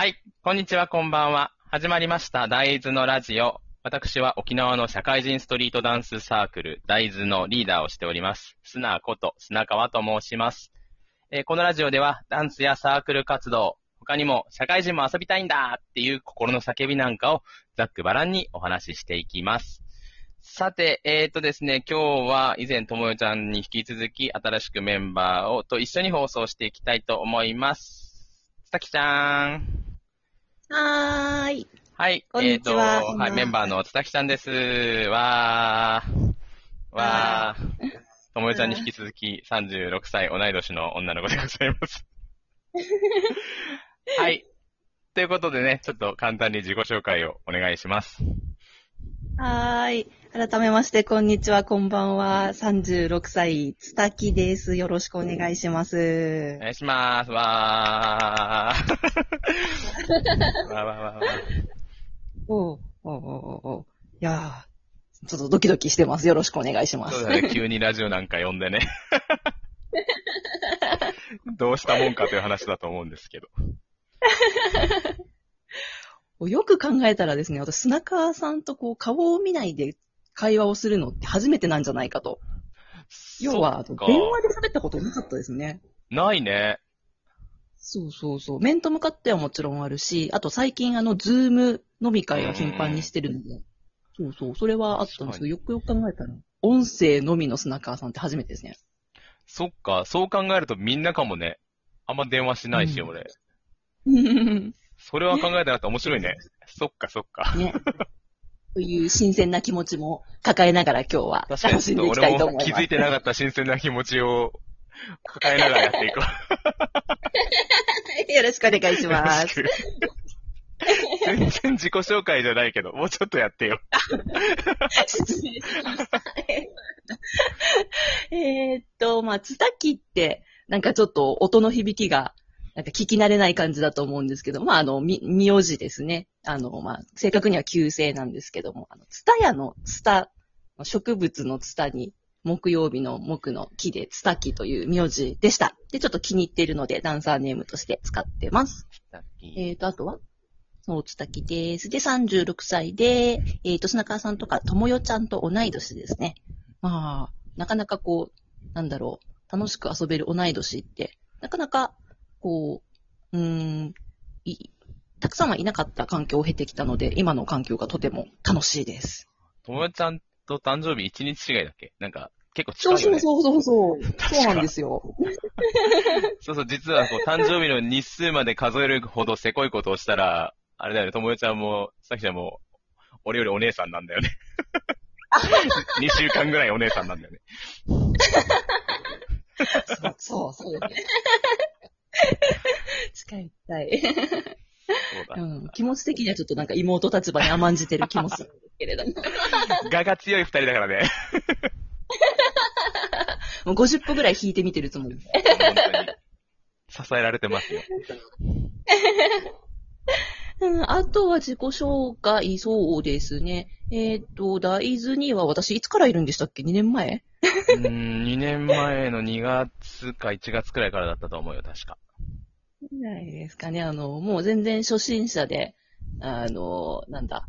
はい、こんにちは、こんばんは。始まりました、大豆のラジオ。私は沖縄の社会人ストリートダンスサークル、大豆のリーダーをしております。砂こと砂川と申します。えーこのラジオでは、ダンスやサークル活動、他にも社会人も遊びたいんだっていう心の叫びなんかをざっくばらんにお話ししていきます。さて、えーとですね、今日は以前ともよちゃんに引き続き新しくメンバーをと一緒に放送していきたいと思います。つたきちゃん。はーい。はい。こんにちはえっ、と、はい、メンバーのつたきちゃんです。わー。わー。ともよちゃんに引き続き36歳同い年の女の子でございます。はい。ということでね、ちょっと簡単に自己紹介をお願いします。はーい。改めまして、こんにちは、こんばんは。36歳、つたきです。よろしくお願いしますお。願いします。わー。わーわーわーわー。おうおうおうおういやー、ちょっとドキドキしてます。よろしくお願いします。そうだね、急にラジオなんか呼んでね。どうしたもんかという話だと思うんですけど。よく考えたらですね、私、砂川さんとこう、顔を見ないで会話をするのって初めてなんじゃないかと。要は、電話で喋ったことなかったですね。ないね。そうそうそう。面と向かってはもちろんあるし、あと最近あの、ズーム飲み会を頻繁にしてるので、そうそう、それはあったんですけど、よくよく考えたら、音声のみの砂川さんって初めてですね。そっか、そう考えるとみんなかもね。あんま電話しないし、うん俺。ね。それは考えたらって面白いね。そっか、そっか。という新鮮な気持ちも抱えながら今日は楽しんでいきた俺いと思います。も気づいてなかった新鮮な気持ちを抱えながらやっていこう。よろしくお願いします。全然自己紹介じゃないけど、もうちょっとやってよ。失礼しました。えーっと、まあ、つたきって、なんかちょっと音の響きが、なんか聞き慣れない感じだと思うんですけど、まあ、あの、み、名字ですね。あの、まあ、正確には旧姓なんですけども、あの、ツタヤのツタ、植物のツタに、木曜日の木の木でツタキという名字でした。で、ちょっと気に入っているので、ダンサーネームとして使ってます。えーと、あとは？そう、つたきです。で、36歳で、えーと、砂川さんとか、ともよちゃんと同い年ですね。まあ、なかなかこう、なんだろう、楽しく遊べる同い年って、なかなか、こう、うーん、い、たくさんはいなかった環境を経てきたので、今の環境がとても楽しいです。ともよちゃんと誕生日1日違いだっけ？なんか、結構近いよね。そうそうそうそう。かそうなんですよ。そうそう、実はこう、誕生日の日数まで数えるほどせこいことをしたら、あれだよね、ともよちゃんも、さきちゃんも、俺よりお姉さんなんだよね。2週間ぐらいお姉さんなんだよね。そう、そう、そうですね。近い、近い。そうだ。うん、気持ち的にはちょっとなんか妹立場に甘んじてる気もするんですけれども。我が強い二人だからね。もう50歩ぐらい引いてみてるつもり。支えられてますよ。うん、あとは自己紹介、そうですね。えっ、と、大豆には私いつからいるんでしたっけ ?2 年前？うーん、2年前の2月か1月くらいからだったと思うよ、確か。ないですかね。あの、もう全然初心者で、あの、なんだ、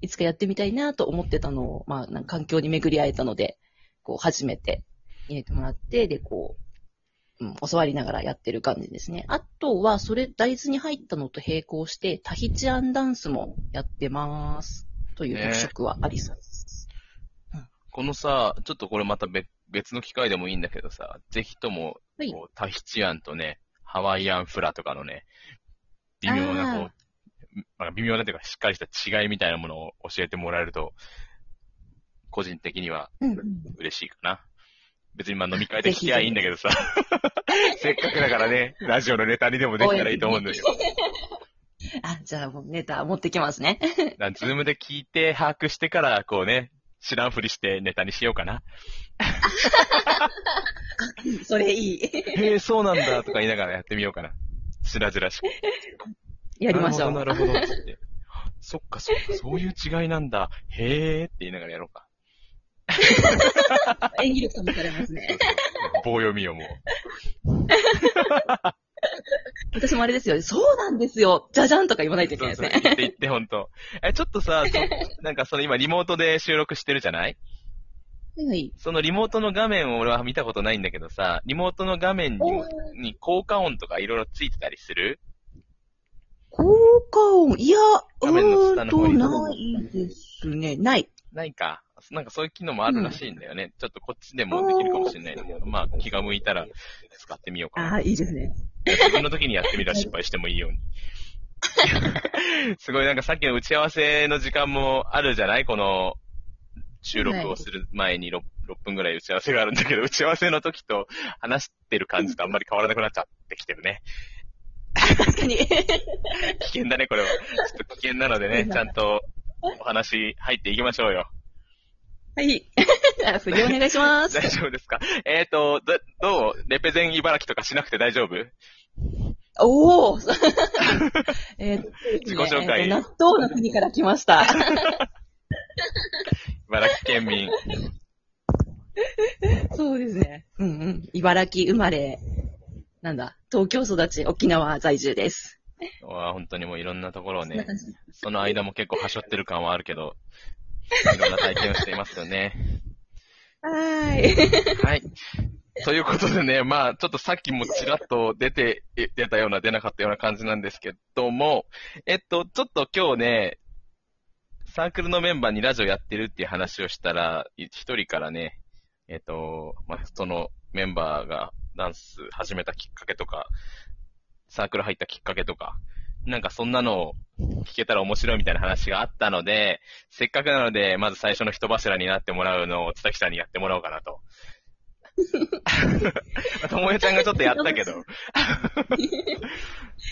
いつかやってみたいなと思ってたのを、まあ、環境に巡り会えたので、こう、初めて入れてもらって、で、こう、うん、教わりながらやってる感じですね。あとは、それ、大豆に入ったのと並行して、タヒチアンダンスもやってます。というね特色はありそうです。このさ、ちょっとこれまた別別の機会でもいいんだけどさ、ぜひとも、はいタヒチアンとね、ハワイアンフラとかのね、微妙なこう、まあ、微妙なというかしっかりした違いみたいなものを教えてもらえると、個人的にはうんうん嬉しいかな。別にまあ飲み会で聞きゃいいんだけどさ、せっかくだからね、ラジオのネタにでもできたらいいと思うんだけど。あ、じゃあもうネタ持ってきますね。だズームで聞いて把握してから、こうね、知らんふりしてネタにしようかな。それいい。へえ、そうなんだとか言いながらやってみようかな。しらじらしく。やりましょう。なるほど、なるほど。つってそっか、そっか、そういう違いなんだ。へえって言いながらやろうか。演技力試されますね。棒読みをもう。私もあれですよ。そうなんですよ。じゃじゃんとか言わないといけそうそう、ないですね。言って言って、ほんと。え、ちょっとさ、なんかその今リモートで収録してるじゃない？はい。そのリモートの画面を俺は見たことないんだけどさ、リモートの画面にに効果音とかいろいろついてたりする？効果音、いや、うんと、ないですね。ない。ないか。なんかそういう機能もあるらしいんだよね。ちょっとこっちでもできるかもしれないんだけど、まあ気が向いたら使ってみようかな。ああ、いいですね。自分の時にやってみたら失敗してもいいように。すごいなんかさっきの打ち合わせの時間もあるじゃない？この収録をする前に 6, 6分ぐらい打ち合わせがあるんだけど、打ち合わせの時と話してる感じとあんまり変わらなくなっちゃってきてるね。確かに。危険だね、これは。ちょっと危険なのでね、ちゃんとお話入っていきましょうよ。はい。あ振りお願いします。大丈夫ですか？えっ、ー、と、ど、どう？レペゼン茨城とかしなくて大丈夫？おお えーと自己紹介えーと納豆の国から来ました。茨城県民。そうですね。うんうん。茨城生まれ、なんだ、東京育ち、沖縄在住です。わあ本当にもういろんなところをねその間も結構はしょってる感はあるけど、いろんな体験をしていますよね。はーい。はい。ということでね、まあ、ちょっとさっきもちらっと出て、え出たような、出なかったような感じなんですけども、えっと、ちょっと今日ね、サークルのメンバーにラジオやってるっていう話をしたら、い一人からね、えっと、まあ、そのメンバーがダンス始めたきっかけとか、サークル入ったきっかけとか、なんかそんなのを聞けたら面白いみたいな話があったので、せっかくなので、まず最初の人柱になってもらうのを、津崎さんにやってもらおうかなと。ともえちゃんがちょっとやったけど。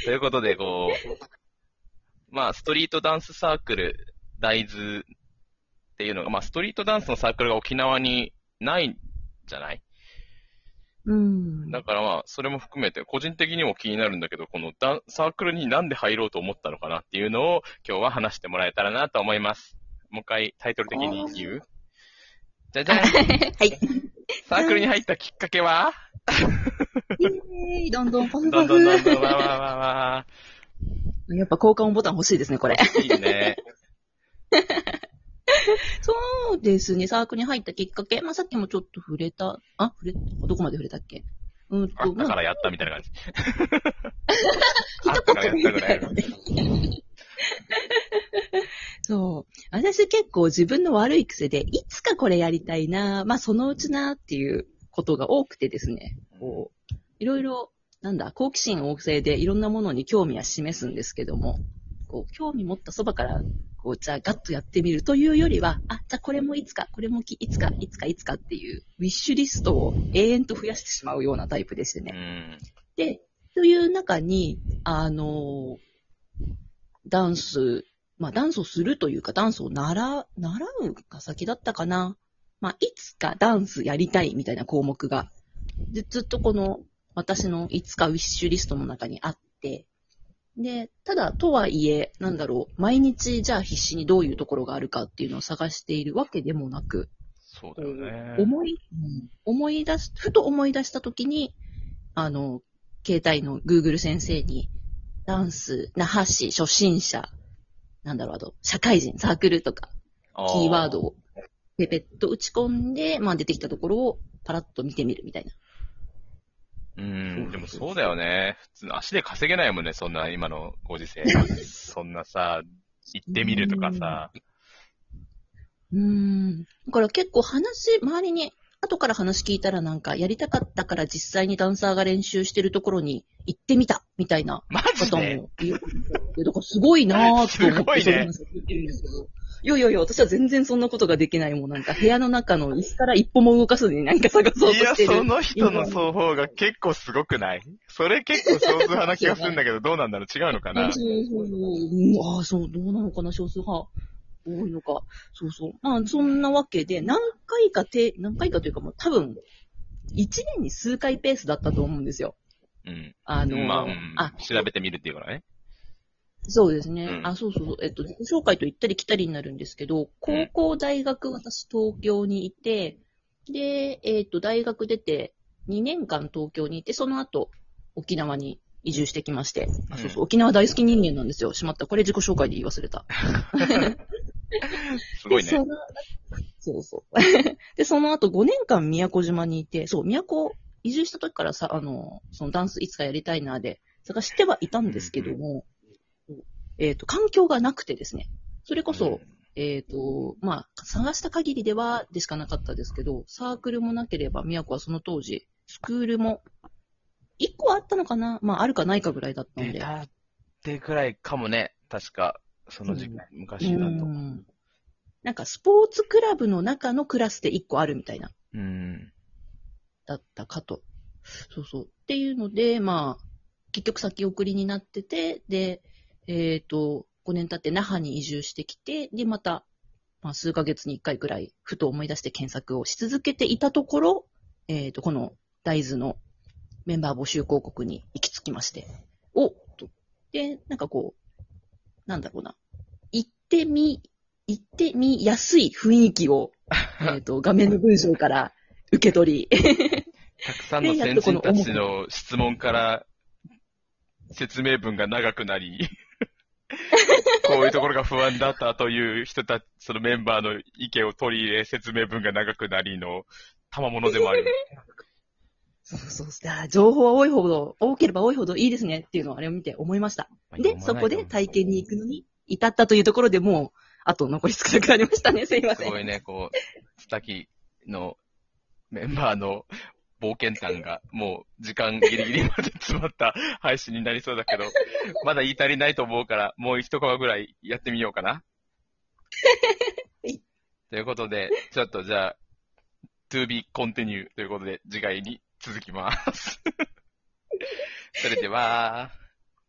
ということで、こう、まあ、ストリートダンスサークル、大豆っていうのが、まあ、ストリートダンスのサークルが沖縄にないんじゃない？うん。だからまあ、それも含めて、個人的にも気になるんだけど、このダンサークルになんで入ろうと思ったのかなっていうのを、今日は話してもらえたらなと思います。もう一回タイトル的に言う？じゃじゃん はい。サークルに入ったきっかけは？イェーイどんどんパフパどんどんどんフ。どんわわわわ。やっぱ交換音ボタン欲しいですね、これ。いいね。そうですね、サークルに入ったきっかけ。まあ、さっきもちょっと触れた、あ、触れた？どこまで触れたっけ？うんあと、ったからやったみたいな感じ。聞いたことないあったい。そう。私結構自分の悪い癖で、いつかこれやりたいな、まあそのうちなっていうことが多くてですね、こう、いろいろ、なんだ、好奇心旺盛でいろんなものに興味は示すんですけども、こう、興味持ったそばから、こう、じゃあガッとやってみるというよりは、あ、じゃあこれもいつか、これもきいつか、いつか、いつかっていう、ウィッシュリストを永遠と増やしてしまうようなタイプでしてね。うん。で、という中に、あの、ダンス、まあダンスをするというか、ダンスを習、習うが先だったかな。まあ、いつかダンスやりたいみたいな項目が、でずっとこの私のいつかウィッシュリストの中にあって、で、ただとはいえ、なんだろう、毎日じゃあ必死にどういうところがあるかっていうのを探しているわけでもなく、そうだよね。思い、うん思い出し、ふと思い出したときに、あの、携帯の Google 先生に、ダンス、那覇市、初心者、なんだろう、あと、社会人、サークルとか、キーワードを、ペペッと打ち込んで、まあ出てきたところを、パラッと見てみるみたいな。うん、でもそうだよね。普通の足で稼げないもんね、そんな今のご時世。そんなさ、行ってみるとかさ。うーん。だから結構話、周りに、後から話聞いたらなんか、やりたかったから実際にダンサーが練習してるところに行ってみた、みたいなマジ方でもいる。いやだからすごいなぁと思すごって、いねそういういやいやいや、私は全然そんなことができないもん。なんか部屋の中の椅子から一歩も動かすのになんか探そういや、としてる。その人の双方が結構すごくない？それ結構少数派な気がするんだけど、どうなんだろう？違うのかな？そうそうそううんああ、そう、どうなのかな、少数派。多いのか？そうそう。まあ、そんなわけで、何回かて、何回かというかもう多分、一年に数回ペースだったと思うんですよ。うん。あの、まあ、うんあ、調べてみるっていうからね。そうですね。うんあ、そうそうそう。えっと、自己紹介と行ったり来たりになるんですけど、高校、大学、私東京にいて、で、えっと、大学出て2年間東京にいて、その後、沖縄に移住してきまして。あ、そうそう、沖縄大好き人間なんですよ。しまった。これ自己紹介で言い忘れた。すごいね。でそのそうそう。で、その後5年間宮古島にいて、そう、宮古移住した時からさ、あの、そのダンスいつかやりたいなで、探してはいたんですけども、えっ、と、環境がなくてですね。それこそ、えっ、と、まあ、探した限りではでしかなかったですけど、サークルもなければ、宮古はその当時、スクールも、1個あったのかな？まあ、あるかないかぐらいだったんで。出たってくらいかもね。確か、その時うん昔だと。うんなんか、スポーツクラブの中のクラスで1個あるみたいな。うん。だったかと。そうそう。っていうので、まあ、結局先送りになってて、で、えっ、と、5年経って那覇に移住してきて、で、また、まあ、数ヶ月に1回くらい、ふと思い出して検索をし続けていたところ、えっ、と、この大豆のメンバー募集広告に行き着きまして、おと。で、なんかこう、なんだろうな。行ってみ、行ってみやすい雰囲気を、えっと、画面の文章から受け取り、たくさんの先人たちの質問から説明文が長くなり、こういうところが不安だったという人たち、そのメンバーの意見を取り入れ、説明文が長くなりの賜物でもありそうそうそう。情報は多いほど、多ければ多いほどいいですねっていうのをあれを見て思いました。で、そこで体験に行くのに至ったというところでもう、あと残り少なくなりましたね。すいますせん。ごいね、こう、ツタキのメンバーの冒険談がもう時間ギリギリまで詰まった配信になりそうだけど、まだ言い足りないと思うから、もう一コマぐらいやってみようかな。ということで、ちょっとじゃあ、to be continue ということで、次回に続きます。それでは、